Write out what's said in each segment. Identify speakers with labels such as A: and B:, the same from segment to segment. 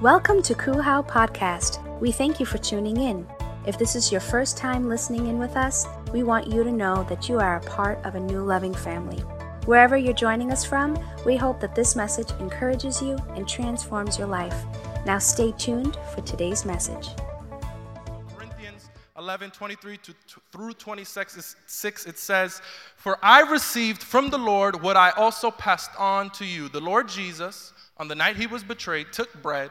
A: Welcome to Kuhau Podcast. We thank you for tuning in. If this is your first time listening in with us, we want you to know that you are a part of a new loving family. Wherever you're joining us from, we hope that this message encourages you and transforms your life. Now stay tuned for today's message.
B: Corinthians 11, 23 to, through 26, 6, it says, For I received from the Lord what I also passed on to you. The Lord Jesus, on the night he was betrayed, took bread,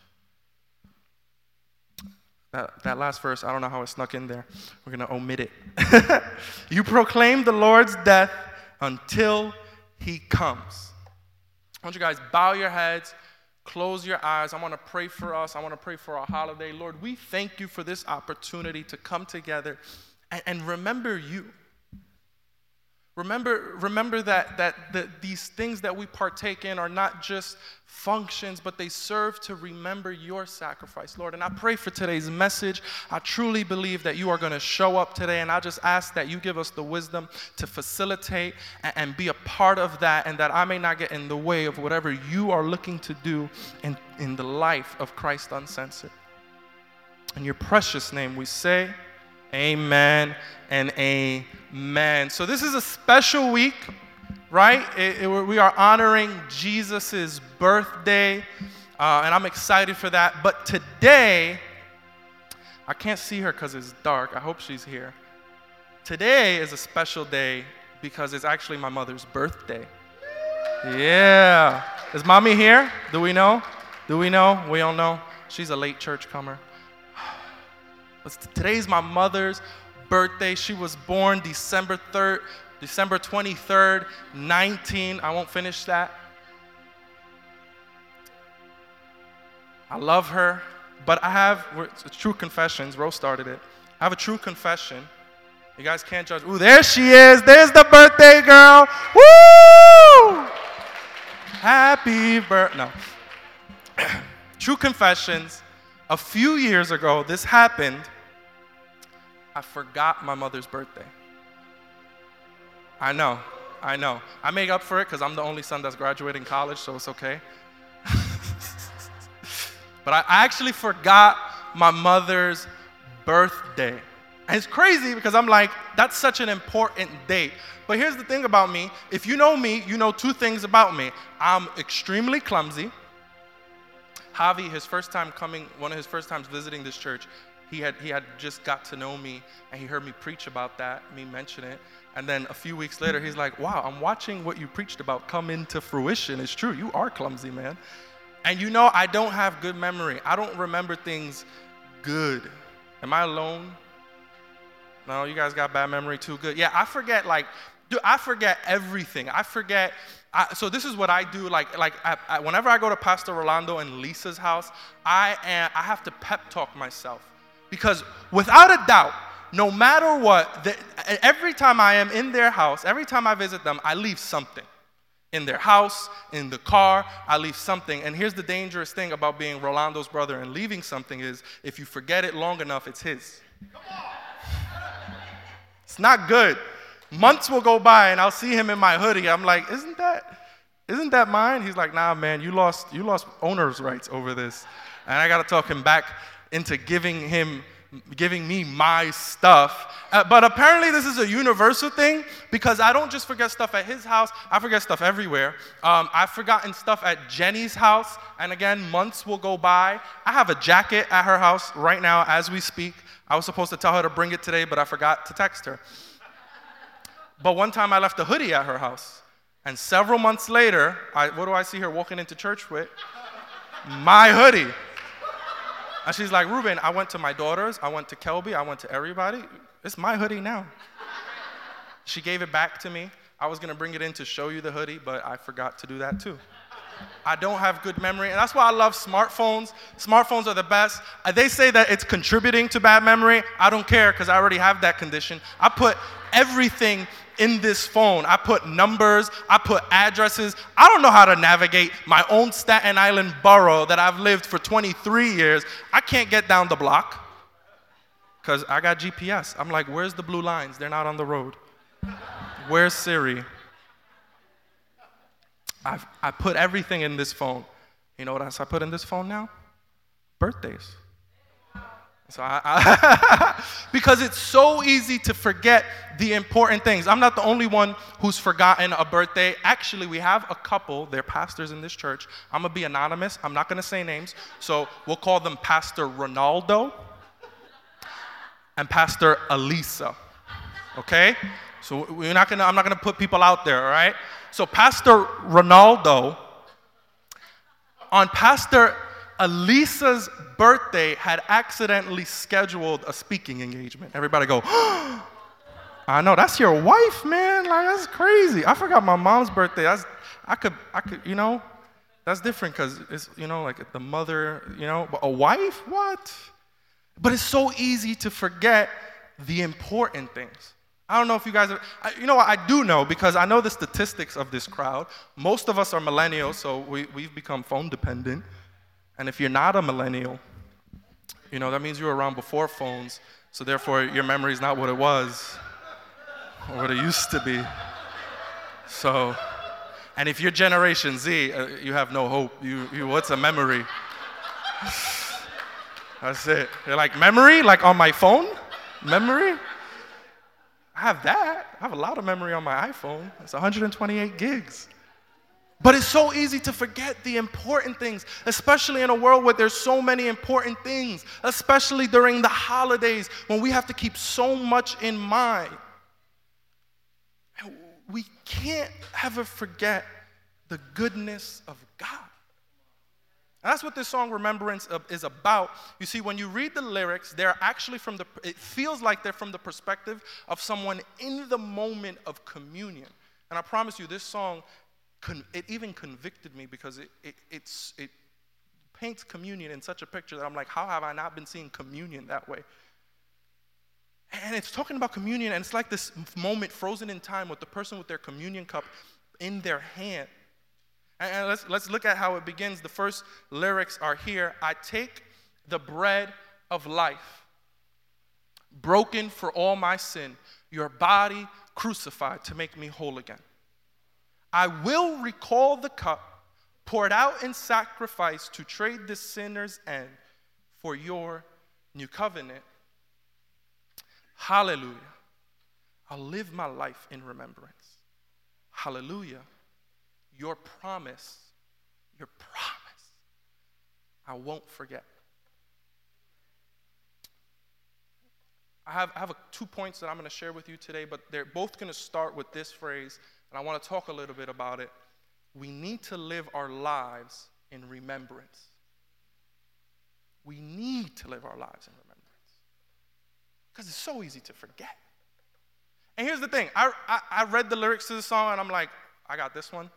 B: That, that last verse, I don't know how it snuck in there. We're going to omit it. you proclaim the Lord's death until he comes. I want you guys bow your heads, close your eyes. I want to pray for us. I want to pray for our holiday. Lord, we thank you for this opportunity to come together and, and remember you. Remember, remember that, that, these things that we partake in are not just functions, but they serve to remember your sacrifice, Lord. And I pray for today's message. I truly believe that you are going to show up today, and I just ask that you give us the wisdom to facilitate and, and be a part of that, and that I may not get in the way of whatever you are looking to do in, in the life of Christ Uncensored. In your precious name we say, Amen and amen. So, this is a special week, right? It- it- we are honoring Jesus' birthday, uh, and I'm excited for that. But today, I can't see her because it's dark. I hope she's here. Today is a special day because it's actually my mother's birthday. Yeah. Is mommy here? Do we know? Do we know? We don't know. She's a late church comer. But today's my mother's birthday. She was born December 3rd, December 23rd, 19. I won't finish that. I love her, but I have true confessions. Rose started it. I have a true confession. You guys can't judge. Ooh, there she is. There's the birthday girl. Woo! Happy birthday. No. True confessions. A few years ago, this happened. I forgot my mother's birthday. I know, I know. I make up for it because I'm the only son that's graduating college, so it's okay. but I actually forgot my mother's birthday. And it's crazy because I'm like, that's such an important date. But here's the thing about me if you know me, you know two things about me. I'm extremely clumsy. Javi, his first time coming, one of his first times visiting this church, he had, he had just got to know me and he heard me preach about that, me mention it. And then a few weeks later, he's like, wow, I'm watching what you preached about come into fruition. It's true, you are clumsy, man. And you know, I don't have good memory. I don't remember things good. Am I alone? No, you guys got bad memory too. Good. Yeah, I forget like, dude, I forget everything. I forget. I, so this is what I do. Like, like I, I, whenever I go to Pastor Rolando and Lisa's house, I am, I have to pep talk myself because without a doubt, no matter what, the, every time I am in their house, every time I visit them, I leave something. In their house, in the car, I leave something. And here's the dangerous thing about being Rolando's brother and leaving something is if you forget it long enough, it's his. It's not good. Months will go by and I'll see him in my hoodie. I'm like, isn't that, isn't that mine? He's like, nah, man, you lost, you lost owner's rights over this. And I gotta talk him back into giving him, giving me my stuff. Uh, but apparently this is a universal thing because I don't just forget stuff at his house, I forget stuff everywhere. Um, I've forgotten stuff at Jenny's house, and again, months will go by. I have a jacket at her house right now as we speak. I was supposed to tell her to bring it today, but I forgot to text her. But one time I left a hoodie at her house. And several months later, I, what do I see her walking into church with? My hoodie. And she's like, Ruben, I went to my daughters, I went to Kelby, I went to everybody. It's my hoodie now. She gave it back to me. I was gonna bring it in to show you the hoodie, but I forgot to do that too. I don't have good memory. And that's why I love smartphones. Smartphones are the best. Uh, They say that it's contributing to bad memory. I don't care because I already have that condition. I put everything in this phone. I put numbers, I put addresses. I don't know how to navigate my own Staten Island borough that I've lived for 23 years. I can't get down the block because I got GPS. I'm like, where's the blue lines? They're not on the road. Where's Siri? I've, I put everything in this phone. You know what else I put in this phone now? Birthdays. So I, I because it's so easy to forget the important things. I'm not the only one who's forgotten a birthday. Actually, we have a couple. They're pastors in this church. I'm gonna be anonymous. I'm not gonna say names. So we'll call them Pastor Ronaldo and Pastor Elisa. Okay? So we're not gonna, I'm not gonna put people out there, all right? So Pastor Ronaldo, on Pastor Elisa's birthday, had accidentally scheduled a speaking engagement. Everybody go, I know, that's your wife, man. Like, that's crazy. I forgot my mom's birthday. That's, I could, I could, you know, that's different because it's, you know, like the mother, you know, but a wife? What? But it's so easy to forget the important things. I don't know if you guys, are, I, you know what, I do know because I know the statistics of this crowd. Most of us are millennials, so we, we've become phone dependent. And if you're not a millennial, you know, that means you were around before phones, so therefore your memory is not what it was or what it used to be. So, and if you're Generation Z, uh, you have no hope. You, you, what's a memory? That's it. You're like, memory? Like on my phone? Memory? I have that. I have a lot of memory on my iPhone. It's 128 gigs. But it's so easy to forget the important things, especially in a world where there's so many important things, especially during the holidays when we have to keep so much in mind. We can't ever forget the goodness of God. And that's what this song Remembrance is about. You see, when you read the lyrics, they're actually from the, it feels like they're from the perspective of someone in the moment of communion. And I promise you, this song, it even convicted me because it, it, it paints communion in such a picture that I'm like, how have I not been seeing communion that way? And it's talking about communion, and it's like this moment frozen in time with the person with their communion cup in their hand. And let's, let's look at how it begins. The first lyrics are here I take the bread of life, broken for all my sin, your body crucified to make me whole again. I will recall the cup poured out in sacrifice to trade the sinner's end for your new covenant. Hallelujah. I'll live my life in remembrance. Hallelujah your promise, your promise, I won't forget. I have, I have a, two points that I'm going to share with you today, but they're both going to start with this phrase, and I want to talk a little bit about it. We need to live our lives in remembrance. We need to live our lives in remembrance because it's so easy to forget. And here's the thing I, I, I read the lyrics to the song, and I'm like, I got this one.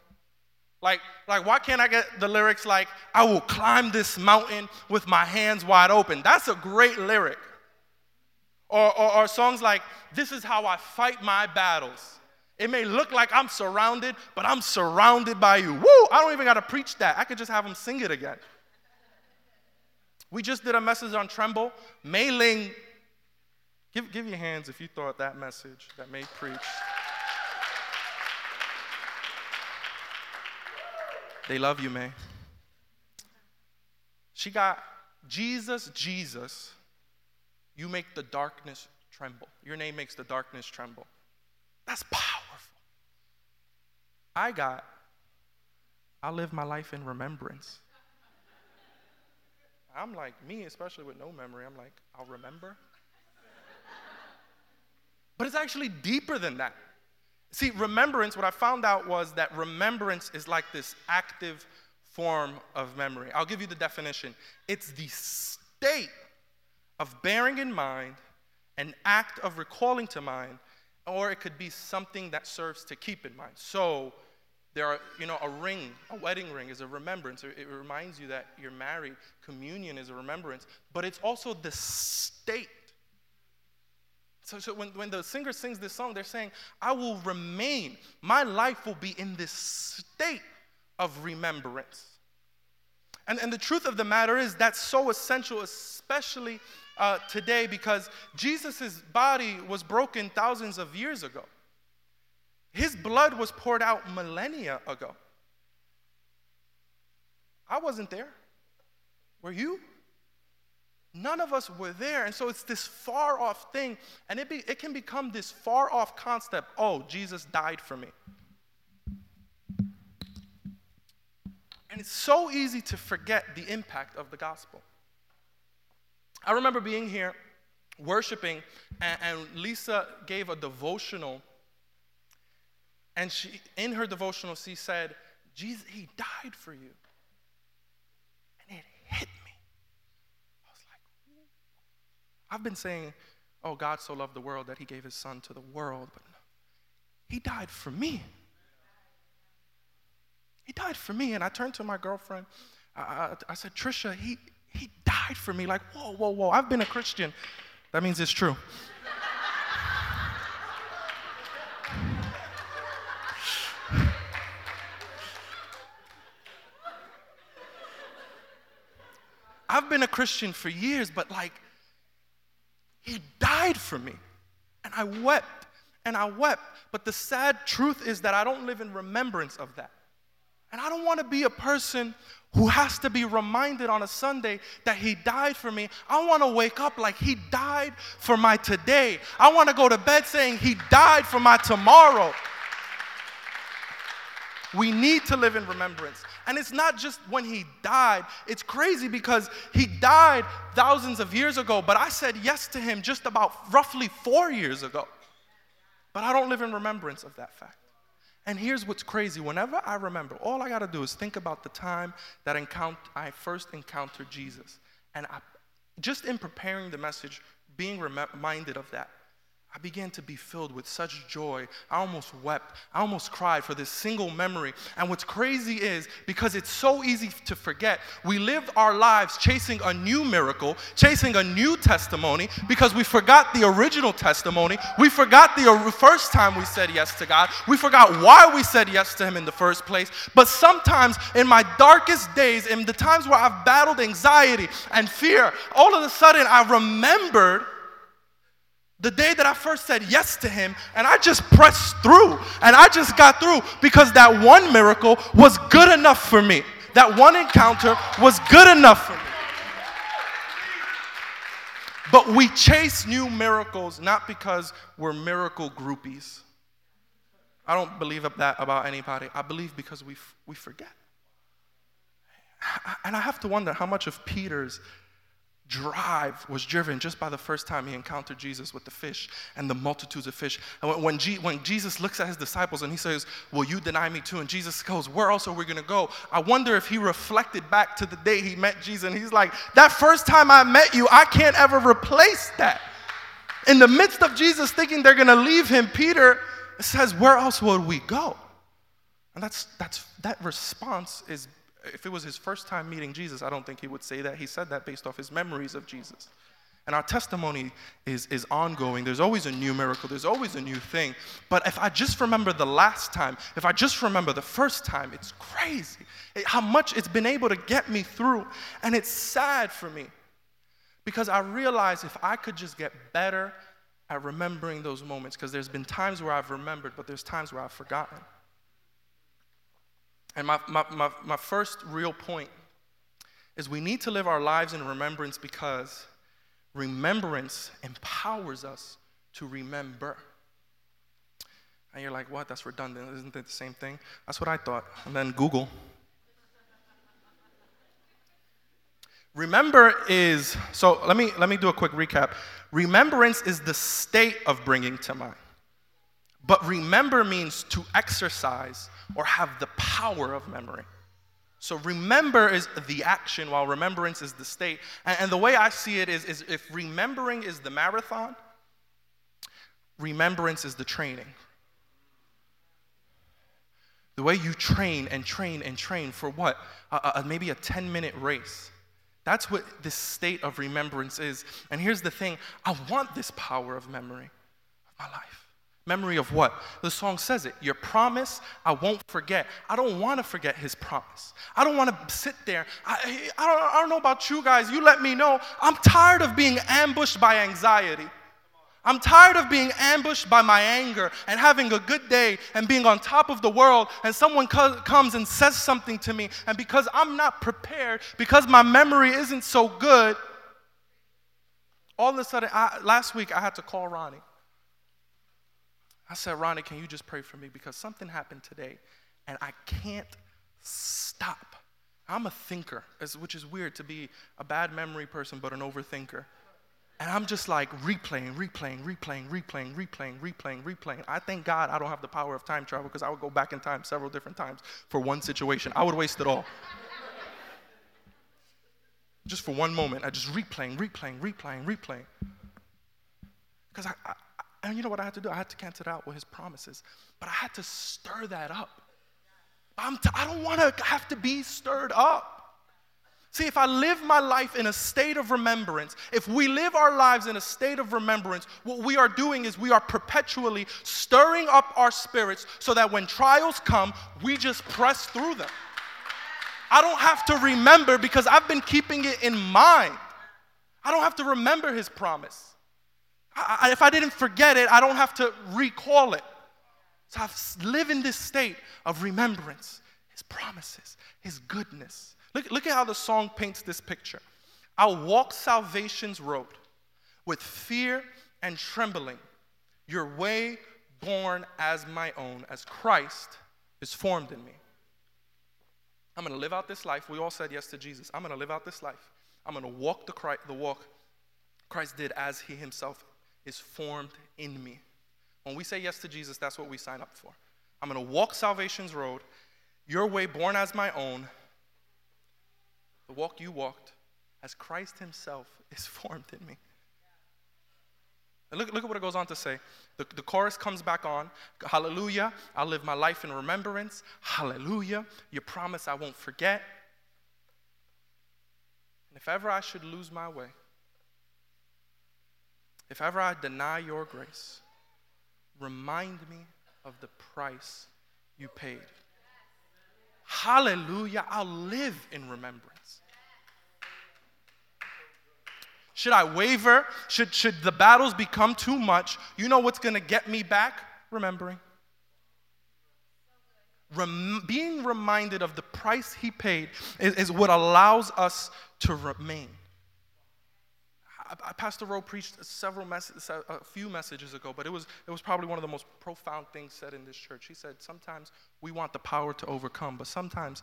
B: Like, like, why can't I get the lyrics like, I will climb this mountain with my hands wide open? That's a great lyric. Or, or, or songs like, This is how I fight my battles. It may look like I'm surrounded, but I'm surrounded by you. Woo! I don't even got to preach that. I could just have them sing it again. We just did a message on tremble. Mei Ling, give, give your hands if you thought that message that May preached. They love you, May. She got Jesus, Jesus, you make the darkness tremble. Your name makes the darkness tremble. That's powerful. I got, I live my life in remembrance. I'm like, me, especially with no memory, I'm like, I'll remember. But it's actually deeper than that. See, remembrance, what I found out was that remembrance is like this active form of memory. I'll give you the definition it's the state of bearing in mind, an act of recalling to mind, or it could be something that serves to keep in mind. So, There are, you know, a ring, a wedding ring is a remembrance. It reminds you that you're married. Communion is a remembrance. But it's also the state. So, so when, when the singer sings this song, they're saying, I will remain. My life will be in this state of remembrance. And, and the truth of the matter is that's so essential, especially uh, today, because Jesus' body was broken thousands of years ago. His blood was poured out millennia ago. I wasn't there. Were you? None of us were there. And so it's this far off thing, and it, be, it can become this far off concept oh, Jesus died for me. And it's so easy to forget the impact of the gospel. I remember being here worshiping, and, and Lisa gave a devotional. And she, in her devotional, she said, Jesus, he died for you. And it hit me. I was like, Ooh. I've been saying, oh, God so loved the world that he gave his son to the world, but no, he died for me. He died for me. And I turned to my girlfriend. I, I, I said, Trisha, he, he died for me. Like, whoa, whoa, whoa. I've been a Christian. That means it's true. I've been a Christian for years, but like, he died for me. And I wept and I wept. But the sad truth is that I don't live in remembrance of that. And I don't want to be a person who has to be reminded on a Sunday that he died for me. I want to wake up like he died for my today. I want to go to bed saying he died for my tomorrow. We need to live in remembrance. And it's not just when he died. It's crazy because he died thousands of years ago, but I said yes to him just about roughly four years ago. But I don't live in remembrance of that fact. And here's what's crazy whenever I remember, all I got to do is think about the time that I first encountered Jesus. And I, just in preparing the message, being reminded of that, I began to be filled with such joy. I almost wept. I almost cried for this single memory. And what's crazy is because it's so easy to forget, we lived our lives chasing a new miracle, chasing a new testimony because we forgot the original testimony. We forgot the first time we said yes to God. We forgot why we said yes to Him in the first place. But sometimes in my darkest days, in the times where I've battled anxiety and fear, all of a sudden I remembered the day that I first said yes to him, and I just pressed through, and I just got through because that one miracle was good enough for me. That one encounter was good enough for me. But we chase new miracles not because we're miracle groupies. I don't believe that about anybody. I believe because we, we forget. And I have to wonder how much of Peter's drive was driven just by the first time he encountered Jesus with the fish and the multitudes of fish. And when, G, when Jesus looks at his disciples and he says, Will you deny me too? And Jesus goes, Where else are we going to go? I wonder if he reflected back to the day he met Jesus and he's like, That first time I met you, I can't ever replace that. In the midst of Jesus thinking they're going to leave him, Peter says, Where else would we go? And that's, that's, that response is if it was his first time meeting Jesus, I don't think he would say that. He said that based off his memories of Jesus. And our testimony is, is ongoing. There's always a new miracle, there's always a new thing. But if I just remember the last time, if I just remember the first time, it's crazy it, how much it's been able to get me through. And it's sad for me because I realize if I could just get better at remembering those moments, because there's been times where I've remembered, but there's times where I've forgotten. And my, my, my, my first real point is we need to live our lives in remembrance because remembrance empowers us to remember. And you're like, what? That's redundant. Isn't it the same thing? That's what I thought. And then Google. Remember is, so let me, let me do a quick recap. Remembrance is the state of bringing to mind. But remember means to exercise or have the power of memory. So remember is the action while remembrance is the state. And, and, the way I see it is, is if remembering is the marathon, remembrance is the training. The way you train and train and train for what? Uh, uh, maybe a 10 minute race. That's what this state of remembrance is. And here's the thing I want this power of memory of my life. Memory of what? The song says it. Your promise, I won't forget. I don't want to forget his promise. I don't want to sit there. I, I, don't, I don't know about you guys. You let me know. I'm tired of being ambushed by anxiety. I'm tired of being ambushed by my anger and having a good day and being on top of the world, and someone co- comes and says something to me, and because I'm not prepared, because my memory isn't so good, all of a sudden, I, last week I had to call Ronnie. I said, Ronnie, can you just pray for me? Because something happened today, and I can't stop. I'm a thinker, which is weird to be a bad memory person, but an overthinker. And I'm just like replaying, replaying, replaying, replaying, replaying, replaying, replaying. I thank God I don't have the power of time travel because I would go back in time several different times for one situation. I would waste it all. just for one moment, I just replaying, replaying, replaying, replaying. Because I, I, and you know what I had to do? I had to cancel it out with his promises. But I had to stir that up. I'm t- I don't want to have to be stirred up. See, if I live my life in a state of remembrance, if we live our lives in a state of remembrance, what we are doing is we are perpetually stirring up our spirits so that when trials come, we just press through them. I don't have to remember because I've been keeping it in mind. I don't have to remember his promise. I, if I didn't forget it, I don't have to recall it. So I live in this state of remembrance, his promises, his goodness. Look, look at how the song paints this picture. I'll walk salvation's road with fear and trembling, your way born as my own, as Christ is formed in me. I'm going to live out this life. We all said yes to Jesus. I'm going to live out this life. I'm going to walk the, Christ, the walk Christ did as he himself is formed in me. When we say yes to Jesus, that's what we sign up for. I'm going to walk salvation's road, your way born as my own, the walk you walked, as Christ Himself is formed in me. And look, look at what it goes on to say. The, the chorus comes back on. Hallelujah. I'll live my life in remembrance. Hallelujah. Your promise I won't forget. And if ever I should lose my way, if ever I deny your grace, remind me of the price you paid. Hallelujah. I'll live in remembrance. Should I waver? Should, should the battles become too much? You know what's going to get me back? Remembering. Rem- being reminded of the price he paid is, is what allows us to remain. I, Pastor Rowe preached several a few messages ago, but it was, it was probably one of the most profound things said in this church. He said, Sometimes we want the power to overcome, but sometimes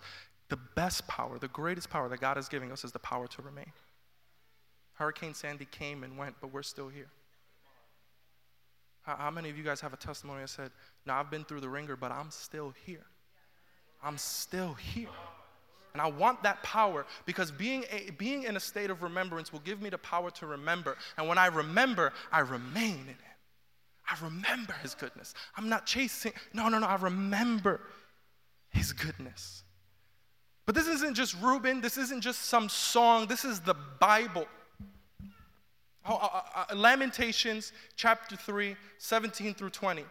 B: the best power, the greatest power that God is giving us is the power to remain. Hurricane Sandy came and went, but we're still here. How, how many of you guys have a testimony that said, No, I've been through the ringer, but I'm still here? I'm still here. And I want that power because being, a, being in a state of remembrance will give me the power to remember. And when I remember, I remain in Him. I remember His goodness. I'm not chasing, no, no, no, I remember His goodness. But this isn't just Reuben, this isn't just some song, this is the Bible. Oh, uh, uh, uh, Lamentations chapter 3, 17 through 20.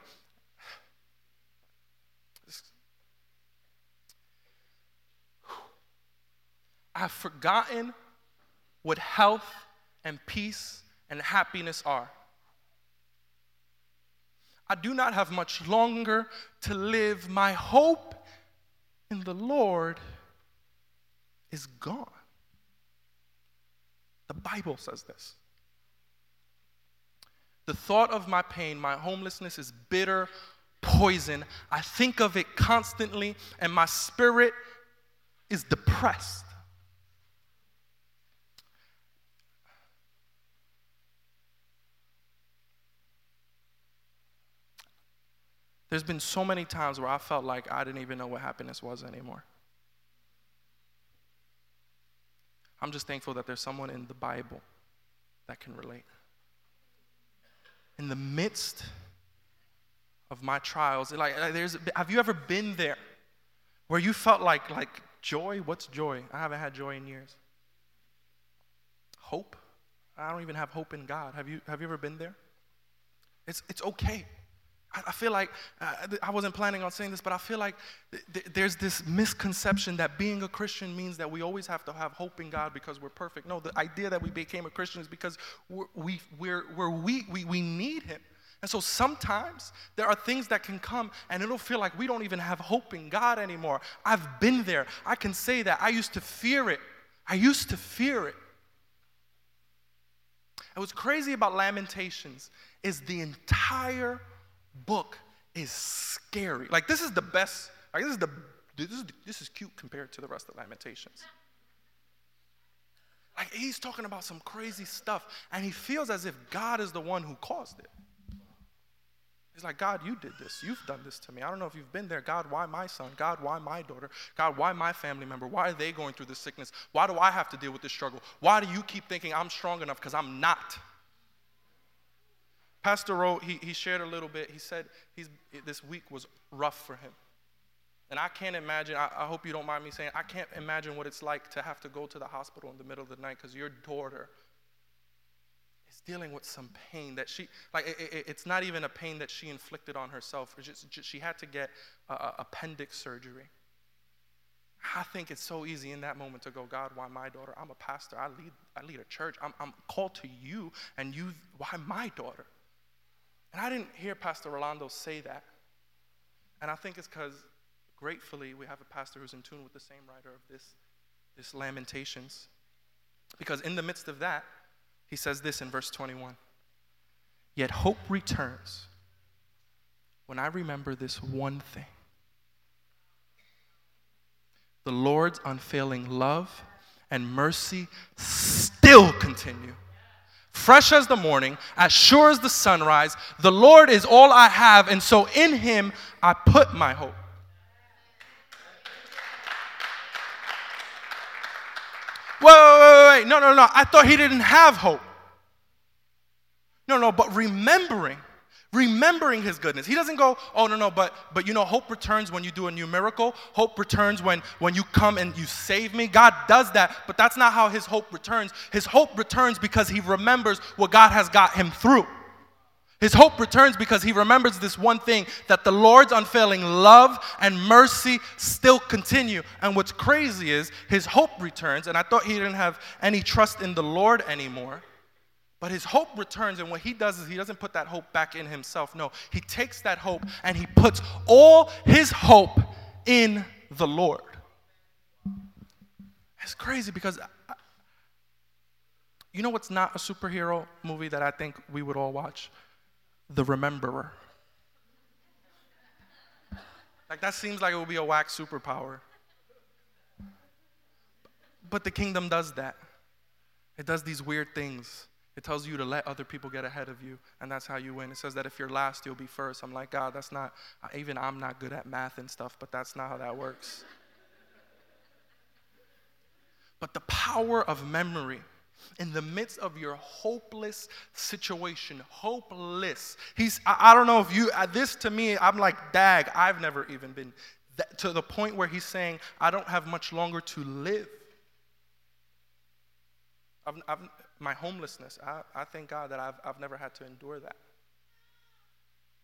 B: I've forgotten what health and peace and happiness are. I do not have much longer to live. My hope in the Lord is gone. The Bible says this. The thought of my pain, my homelessness is bitter poison. I think of it constantly, and my spirit is depressed. There's been so many times where I felt like I didn't even know what happiness was anymore. I'm just thankful that there's someone in the Bible that can relate in the midst of my trials, like, there's, have you ever been there? where you felt like, like joy? What's joy? I haven't had joy in years. Hope? I don't even have hope in God. Have you, have you ever been there? It's, it's okay. I, feel like, uh, I wasn't planning on saying this, but I feel like th- there's this misconception that being a Christian means that we always have to have hope in God because we're perfect. No, the idea that we became a Christian is because we're, we, we're, we're weak, we, we need Him. And so sometimes there are things that can come and it'll feel like we don't even have hope in God anymore. I've been there. I can say that. I used to fear it. I used to fear it. And what's crazy about Lamentations is the entire book is scary. Like this is the best. Like this is the this is this is cute compared to the rest of Lamentations. Like he's talking about some crazy stuff, and he feels as if God is the one who caused it. He's like, God, you did this. You've done this to me. I don't know if you've been there. God, why my son? God, why my daughter? God, why my family member? Why are they going through this sickness? Why do I have to deal with this struggle? Why do you keep thinking I'm strong enough? Because I'm not. Pastor Rowe, he, he shared a little bit. He said he's, this week was rough for him. And I can't imagine, I, I hope you don't mind me saying, I can't imagine what it's like to have to go to the hospital in the middle of the night because your daughter is dealing with some pain that she, like, it, it, it's not even a pain that she inflicted on herself. Just, she had to get a, a appendix surgery. I think it's so easy in that moment to go, God, why my daughter? I'm a pastor. I lead, I lead a church. I'm, I'm called to you, and you, why my daughter? And I didn't hear Pastor Rolando say that. And I think it's because, gratefully, we have a pastor who's in tune with the same writer of this, this Lamentations. Because in the midst of that, he says this in verse 21 Yet hope returns when I remember this one thing the Lord's unfailing love and mercy still continue fresh as the morning, as sure as the sunrise. The Lord is all I have, and so in him I put my hope. Wait, wait, wait, wait. No, no, no. I thought he didn't have hope. No, no, but remembering remembering his goodness. He doesn't go oh no no but but you know hope returns when you do a new miracle. Hope returns when when you come and you save me. God does that but that's not how his hope returns. His hope returns because he remembers what god has got him through. His hope returns because he remembers this one thing that the Lord's unfailing love and mercy still continue. And what's crazy is his hope returns, and I thought he didn't have any trust in the Lord anymore. But his hope returns, and what he does is he doesn't put that hope back in himself. No, he takes that hope and he puts all his hope in the Lord. It's crazy because I, you know what's not a superhero movie that I think we would all watch? The Rememberer. Like that seems like it would be a whack superpower. But the kingdom does that. It does these weird things. It tells you to let other people get ahead of you, and that's how you win. It says that if you're last, you'll be first. I'm like, God, that's not, even I'm not good at math and stuff, but that's not how that works. But the power of memory in the midst of your hopeless situation, hopeless. He's, I, I don't know if you, uh, this to me, I'm like, dag, I've never even been to the point where he's saying, I don't have much longer to live. I've, I've, my homelessness, I, I thank God that I've, I've never had to endure that.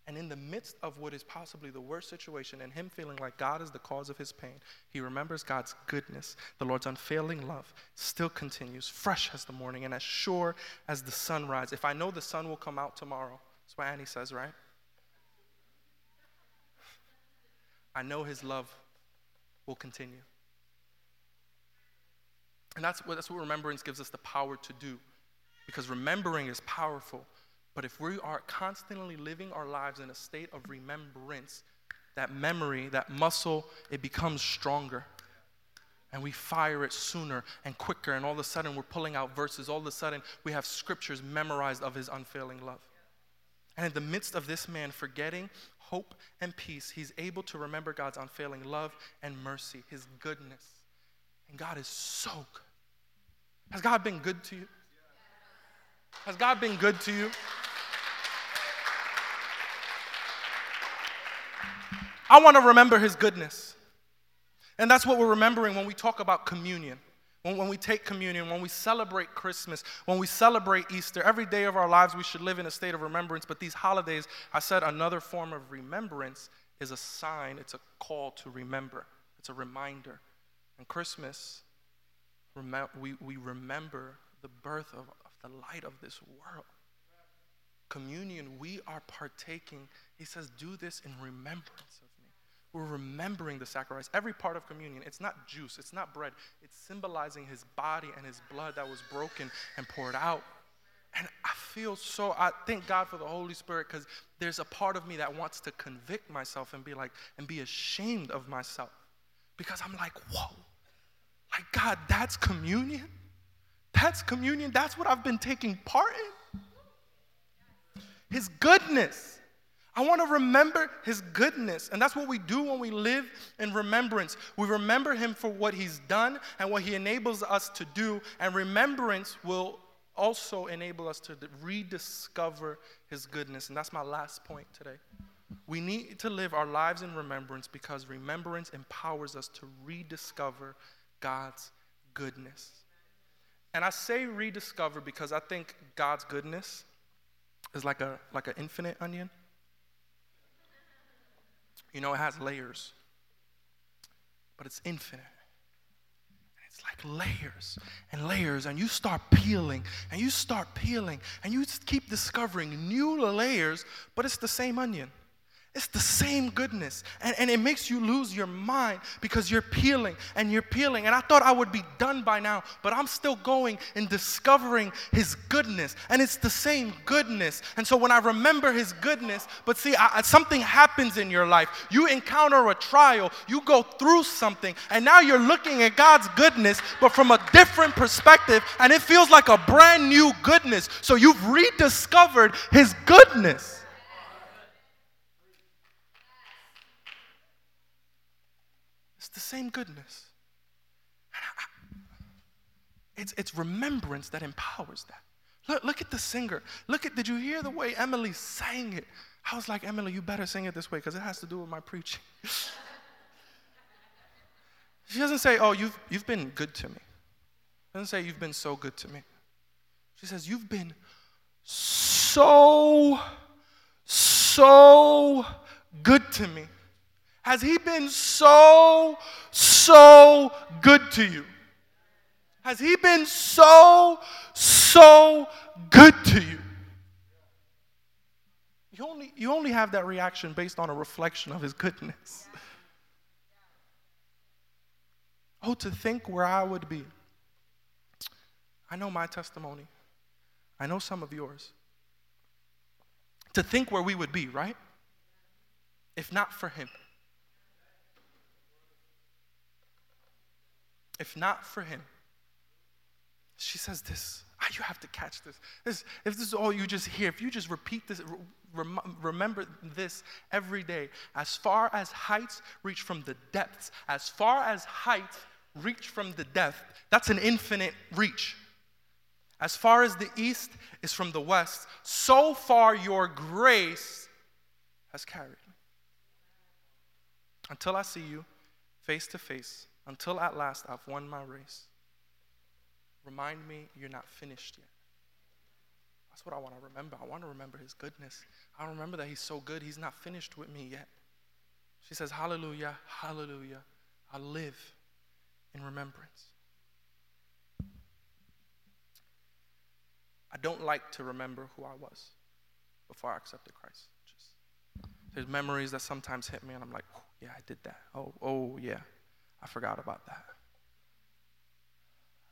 B: And in the midst of what is possibly the worst situation, and him feeling like God is the cause of his pain, he remembers God's goodness. The Lord's unfailing love still continues, fresh as the morning and as sure as the sunrise. If I know the sun will come out tomorrow, that's what Annie says, right? I know his love will continue. And that's what, that's what remembrance gives us the power to do. Because remembering is powerful. But if we are constantly living our lives in a state of remembrance, that memory, that muscle, it becomes stronger. And we fire it sooner and quicker. And all of a sudden, we're pulling out verses. All of a sudden, we have scriptures memorized of his unfailing love. And in the midst of this man forgetting hope and peace, he's able to remember God's unfailing love and mercy, his goodness. And God is so good. Has God been good to you? Has God been good to you? I want to remember his goodness. And that's what we're remembering when we talk about communion. When, when we take communion, when we celebrate Christmas, when we celebrate Easter, every day of our lives we should live in a state of remembrance. But these holidays, I said another form of remembrance is a sign, it's a call to remember, it's a reminder. And Christmas, we, we remember the birth of, of the light of this world. Communion, we are partaking. He says, Do this in remembrance of me. We're remembering the sacrifice. Every part of communion, it's not juice, it's not bread, it's symbolizing his body and his blood that was broken and poured out. And I feel so, I thank God for the Holy Spirit because there's a part of me that wants to convict myself and be like, and be ashamed of myself. Because I'm like, whoa, like God, that's communion? That's communion. That's what I've been taking part in. His goodness. I want to remember his goodness. And that's what we do when we live in remembrance. We remember him for what he's done and what he enables us to do. And remembrance will also enable us to rediscover his goodness. And that's my last point today. We need to live our lives in remembrance because remembrance empowers us to rediscover God's goodness. And I say rediscover because I think God's goodness is like a like an infinite onion. You know, it has layers, but it's infinite. It's like layers and layers, and you start peeling and you start peeling and you keep discovering new layers, but it's the same onion. It's the same goodness. And, and it makes you lose your mind because you're peeling and you're peeling. And I thought I would be done by now, but I'm still going and discovering His goodness. And it's the same goodness. And so when I remember His goodness, but see, I, something happens in your life. You encounter a trial, you go through something, and now you're looking at God's goodness, but from a different perspective, and it feels like a brand new goodness. So you've rediscovered His goodness. The same goodness. It's, it's remembrance that empowers that. Look, look at the singer. Look at, did you hear the way Emily sang it? I was like, Emily, you better sing it this way because it has to do with my preaching. she doesn't say, oh, you've, you've been good to me. She doesn't say, you've been so good to me. She says, you've been so, so good to me. Has He been so, so good to you? Has He been so, so good to you? You only, you only have that reaction based on a reflection of His goodness. Oh, to think where I would be. I know my testimony, I know some of yours. To think where we would be, right? If not for Him. If not for him, she says this. Ah, you have to catch this. this. If this is all you just hear, if you just repeat this, rem- remember this every day. As far as heights reach from the depths, as far as heights reach from the depth, that's an infinite reach. As far as the east is from the west, so far your grace has carried me. Until I see you face to face until at last I've won my race. Remind me you're not finished yet. That's what I want to remember. I want to remember his goodness. I remember that he's so good, he's not finished with me yet. She says, Hallelujah, hallelujah. I live in remembrance. I don't like to remember who I was before I accepted Christ. Just, there's memories that sometimes hit me, and I'm like, yeah, I did that. Oh, oh, yeah. I forgot about that.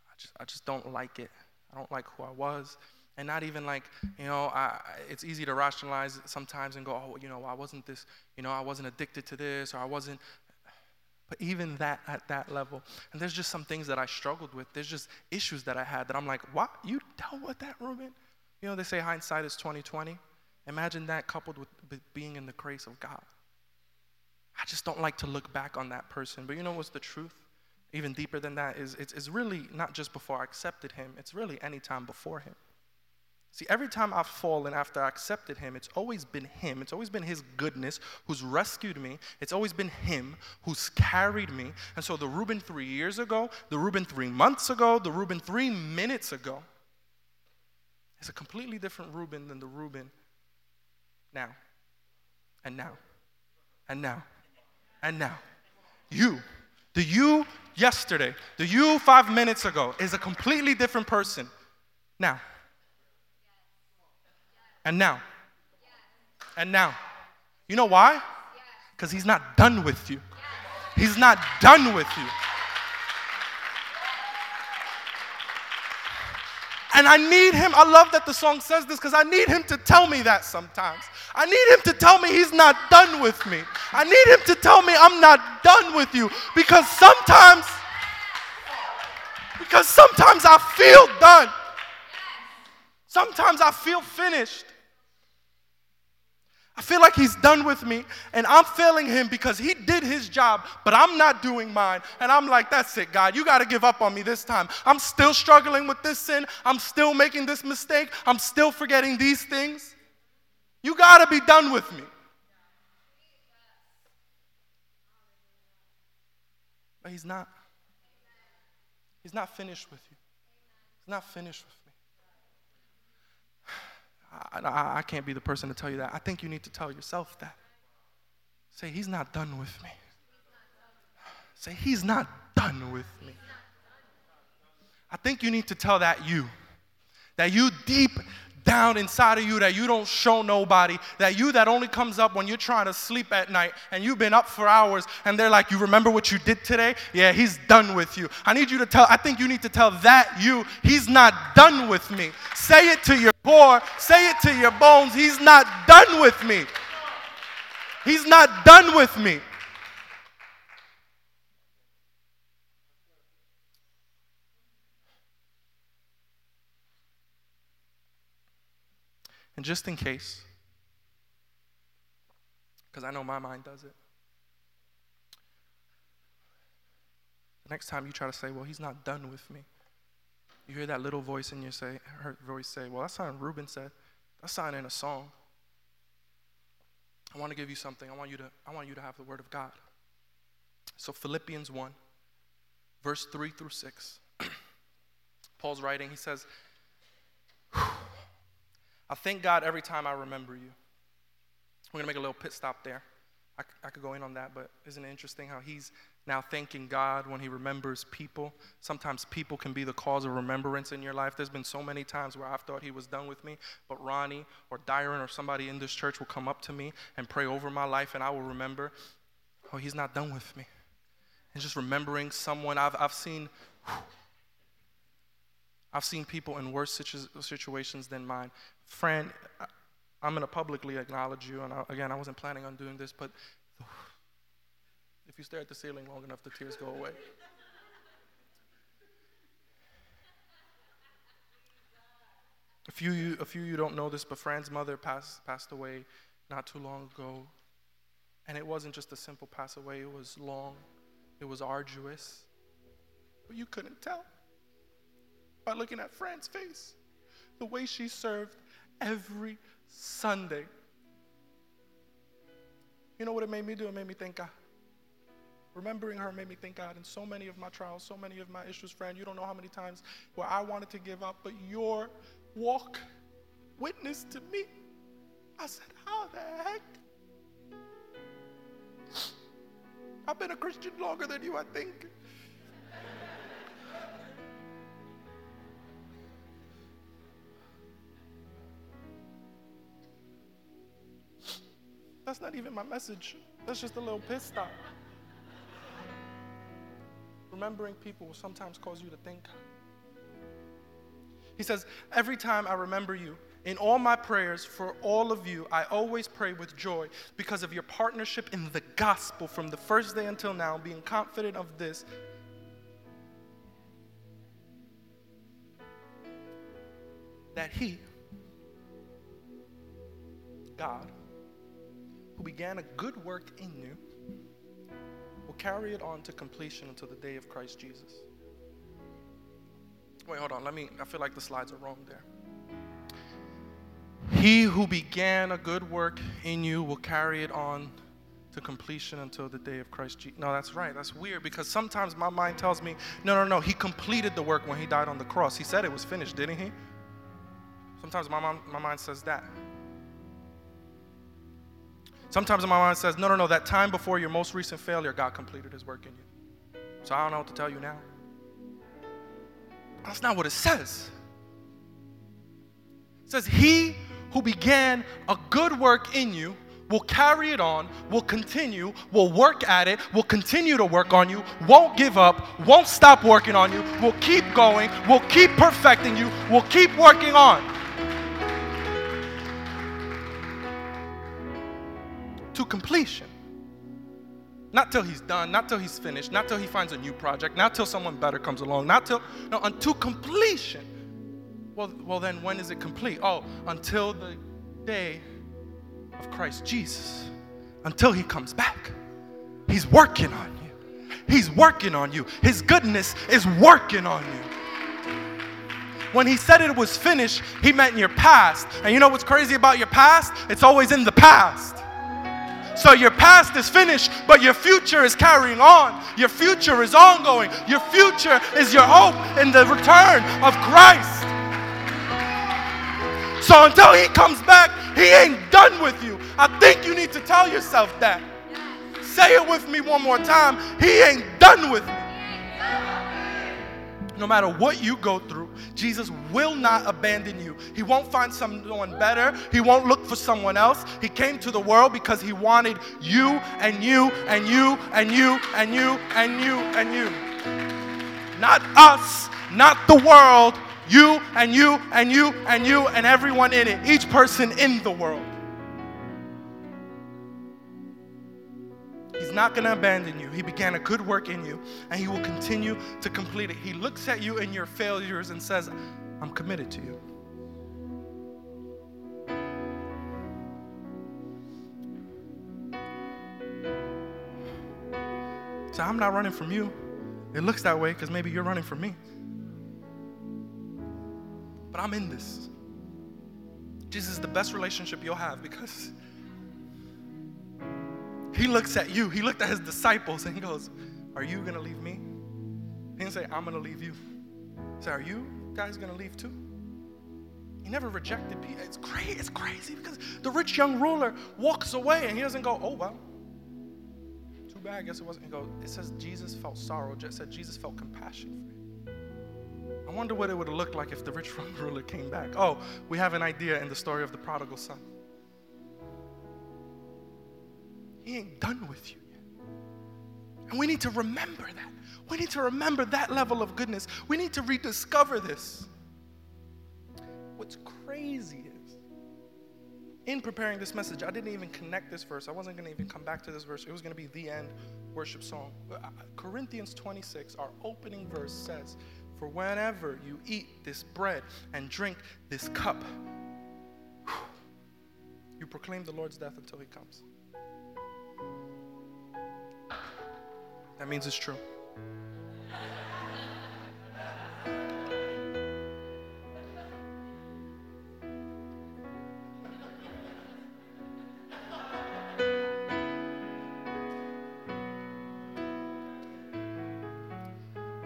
B: I just, I just don't like it. I don't like who I was. And not even like, you know, I, it's easy to rationalize sometimes and go, oh, you know, I wasn't this, you know, I wasn't addicted to this or I wasn't. But even that at that level, and there's just some things that I struggled with. There's just issues that I had that I'm like, what? You dealt with that, Ruben? You know, they say hindsight is 2020. Imagine that coupled with being in the grace of God. I just don't like to look back on that person. But you know what's the truth? Even deeper than that is it's, it's really not just before I accepted him, it's really any time before him. See, every time I've fallen after I accepted Him, it's always been Him. It's always been His goodness who's rescued me. It's always been Him who's carried me. And so the Reuben three years ago, the Reuben three months ago, the Reuben three minutes ago is a completely different Reuben than the Reuben now, and now, and now, and now. You, the you yesterday, the you five minutes ago is a completely different person now. And now. And now. You know why? Because he's not done with you. He's not done with you. And I need him. I love that the song says this because I need him to tell me that sometimes. I need him to tell me he's not done with me. I need him to tell me I'm not done with you because sometimes, because sometimes I feel done. Sometimes I feel finished. I feel like he's done with me and I'm failing him because he did his job, but I'm not doing mine. And I'm like, that's it, God. You got to give up on me this time. I'm still struggling with this sin. I'm still making this mistake. I'm still forgetting these things. You got to be done with me. But he's not. He's not finished with you. He's not finished with I, I, can't be the person to tell you that. I think you need to tell yourself that. Say, He's not done with me. Say, He's not done with me. I think you need to tell that you. That you deep down inside of you that you don't show nobody, that you that only comes up when you're trying to sleep at night and you've been up for hours and they're like, You remember what you did today? Yeah, he's done with you. I need you to tell, I think you need to tell that you, he's not done with me. Say it to your core, say it to your bones, he's not done with me. He's not done with me. And just in case, because I know my mind does it, the next time you try to say, well, he's not done with me, you hear that little voice in your say, her voice say, well, that's not Reuben said. That's not in a song. I want to give you something. I want you to, I want you to have the word of God. So Philippians 1, verse 3 through 6. Paul's writing, he says, I thank God every time I remember you. We're going to make a little pit stop there. I, I could go in on that, but isn't it interesting how he's now thanking God when he remembers people? Sometimes people can be the cause of remembrance in your life. There's been so many times where I've thought he was done with me, but Ronnie or Dyron or somebody in this church will come up to me and pray over my life, and I will remember, oh, he's not done with me. And just remembering someone I've, I've seen. Whew, I've seen people in worse situ- situations than mine. Friend, I'm going to publicly acknowledge you, and I, again, I wasn't planning on doing this, but if you stare at the ceiling long enough, the tears go away. A few, you, a few you don't know this, but Fran's mother passed, passed away not too long ago. And it wasn't just a simple pass away, it was long, it was arduous. But you couldn't tell by looking at Fran's face, the way she served every Sunday. You know what it made me do? It made me thank God. Remembering her made me thank God in so many of my trials, so many of my issues, friend. You don't know how many times where I wanted to give up, but your walk witnessed to me. I said, How the heck? I've been a Christian longer than you, I think. That's not even my message. That's just a little pit stop. Remembering people will sometimes cause you to think. He says, Every time I remember you, in all my prayers for all of you, I always pray with joy because of your partnership in the gospel from the first day until now, being confident of this. That He, God, who began a good work in you will carry it on to completion until the day of Christ Jesus. Wait, hold on. Let me, I feel like the slides are wrong there. He who began a good work in you will carry it on to completion until the day of Christ Jesus. No, that's right. That's weird because sometimes my mind tells me, no, no, no. He completed the work when he died on the cross. He said it was finished, didn't he? Sometimes my, mom, my mind says that. Sometimes my mind says, no, no, no. That time before your most recent failure, God completed his work in you. So I don't know what to tell you now. That's not what it says. It says, He who began a good work in you will carry it on, will continue, will work at it, will continue to work on you, won't give up, won't stop working on you, will keep going, will keep perfecting you, will keep working on. To completion. Not till he's done, not till he's finished, not till he finds a new project, not till someone better comes along, not till, no, unto completion. Well, well, then when is it complete? Oh, until the day of Christ Jesus, until he comes back. He's working on you. He's working on you. His goodness is working on you. When he said it was finished, he meant your past. And you know what's crazy about your past? It's always in the past. So your past is finished, but your future is carrying on. Your future is ongoing. Your future is your hope in the return of Christ. So until he comes back, he ain't done with you. I think you need to tell yourself that. Say it with me one more time. He ain't done with me. No matter what you go through, Jesus will not abandon you. He won't find someone better. He won't look for someone else. He came to the world because he wanted you and you and you and you and you and you and you. Not us, not the world, you and you and you and you and everyone in it, each person in the world. Not going to abandon you. He began a good work in you, and He will continue to complete it. He looks at you in your failures and says, I'm committed to you. So I'm not running from you. It looks that way because maybe you're running from me. But I'm in this. Jesus is the best relationship you'll have because he looks at you. He looked at his disciples and he goes, Are you going to leave me? He didn't say, I'm going to leave you. He said, Are you guys going to leave too? He never rejected people. It's crazy. It's crazy because the rich young ruler walks away and he doesn't go, Oh, well, too bad. I guess it wasn't. He goes, It says Jesus felt sorrow. It said Jesus felt compassion for him. I wonder what it would have looked like if the rich young ruler came back. Oh, we have an idea in the story of the prodigal son. He ain't done with you yet. And we need to remember that. We need to remember that level of goodness. We need to rediscover this. What's crazy is, in preparing this message, I didn't even connect this verse. I wasn't going to even come back to this verse. It was going to be the end worship song. Uh, Corinthians 26, our opening verse says, For whenever you eat this bread and drink this cup, you proclaim the Lord's death until he comes. That means it's true.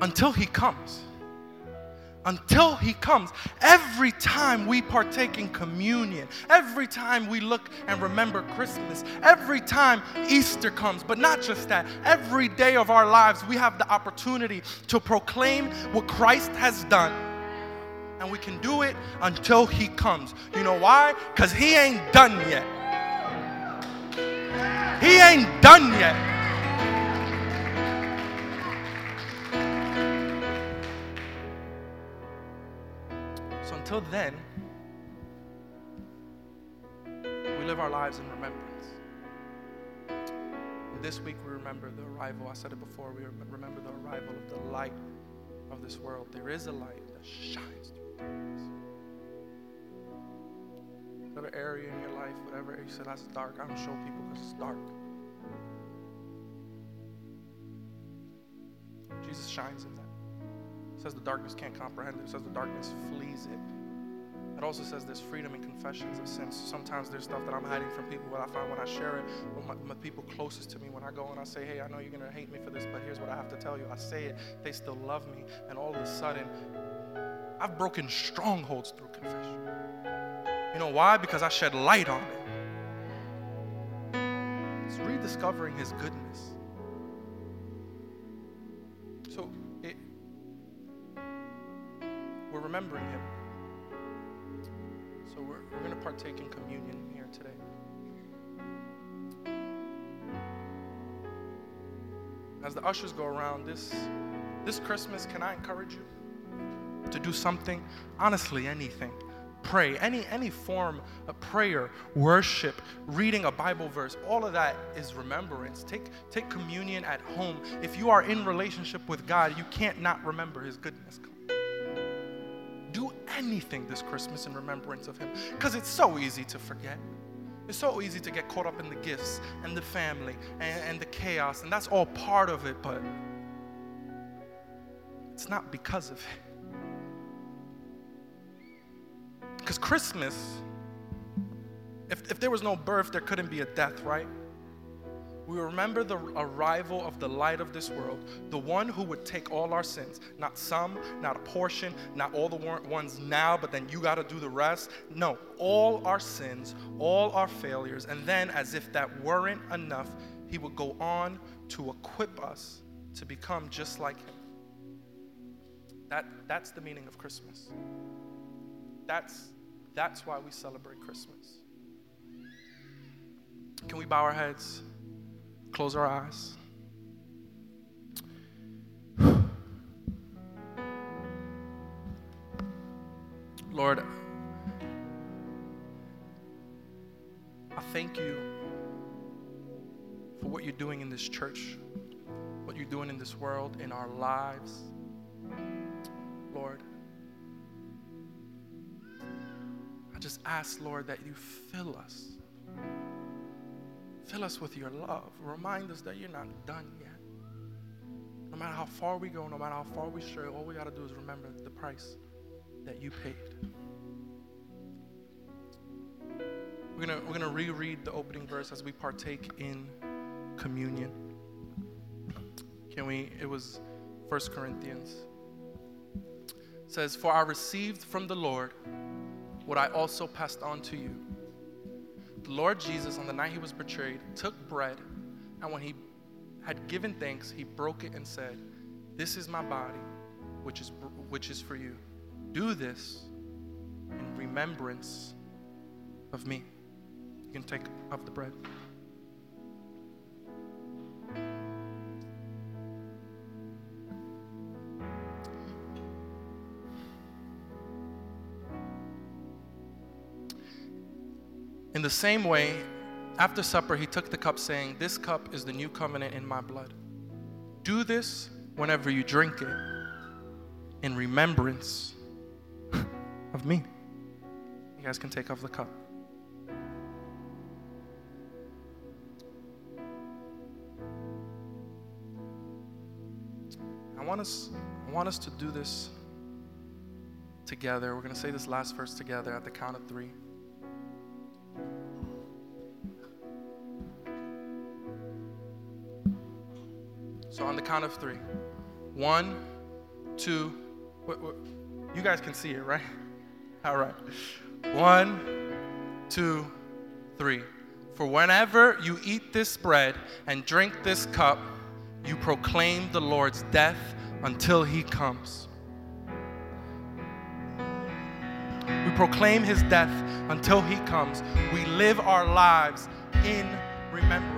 B: Until he comes until he comes. Every time we partake in communion, every time we look and remember Christmas, every time Easter comes, but not just that, every day of our lives, we have the opportunity to proclaim what Christ has done. And we can do it until he comes. You know why? Because he ain't done yet. He ain't done yet. Until then, we live our lives in remembrance. This week we remember the arrival, I said it before, we remember the arrival of the light of this world. There is a light that shines through darkness. Whatever area in your life, whatever area you said that's dark, I don't show people because it's dark. Jesus shines in that. It says the darkness can't comprehend it. It says the darkness flees it. It also says there's freedom in confessions of sins. Sometimes there's stuff that I'm hiding from people, but I find when I share it with my, my people closest to me, when I go and I say, hey, I know you're going to hate me for this, but here's what I have to tell you. I say it, they still love me, and all of a sudden, I've broken strongholds through confession. You know why? Because I shed light on it. It's rediscovering His goodness. So it, we're remembering Him. We're, going to partake in communion here today. As the ushers go around this this Christmas, can I encourage you to do something? Honestly, anything. Pray, any any form of prayer, worship, reading a Bible verse, all of that is remembrance. Take take communion at home. If you are in relationship with God, you can't not remember his goodness anything this Christmas in remembrance of Him because it's so easy to forget. It's so easy to get caught up in the gifts and the family and, and the chaos, and that's all part of it, but it's not because of it. Because Christmas, if, if there was no birth, there couldn't be a death, right? We remember the arrival of the light of this world, the one who would take all our sins, not some, not a portion, not all the ones now, but then you got to do the rest. No, all our sins, all our failures, and then, as if that weren't enough, he would go on to equip us to become just like him. That, that's the meaning of Christmas. That's, that's why we celebrate Christmas. Can we bow our heads? Close our eyes. Lord, I thank you for what you're doing in this church, what you're doing in this world, in our lives. Lord, I just ask, Lord, that you fill us Fill us with your love. Remind us that you're not done yet. No matter how far we go, no matter how far we stray, all we got to do is remember the price that you paid. We're going we're gonna reread the opening verse as we partake in communion. Can we? It was 1 Corinthians. It says, For I received from the Lord what I also passed on to you Lord Jesus, on the night he was betrayed, took bread, and when he had given thanks, he broke it and said, This is my body, which is, which is for you. Do this in remembrance of me. You can take of the bread. In the same way, after supper, he took the cup, saying, This cup is the new covenant in my blood. Do this whenever you drink it in remembrance of me. You guys can take off the cup. I want us, I want us to do this together. We're going to say this last verse together at the count of three. So on the count of three. One, two, wait, wait. you guys can see it, right? All right. One, two, three. For whenever you eat this bread and drink this cup, you proclaim the Lord's death until he comes. We proclaim his death until he comes. We live our lives in remembrance.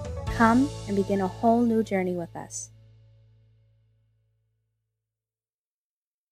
A: Come and begin a whole new journey with us.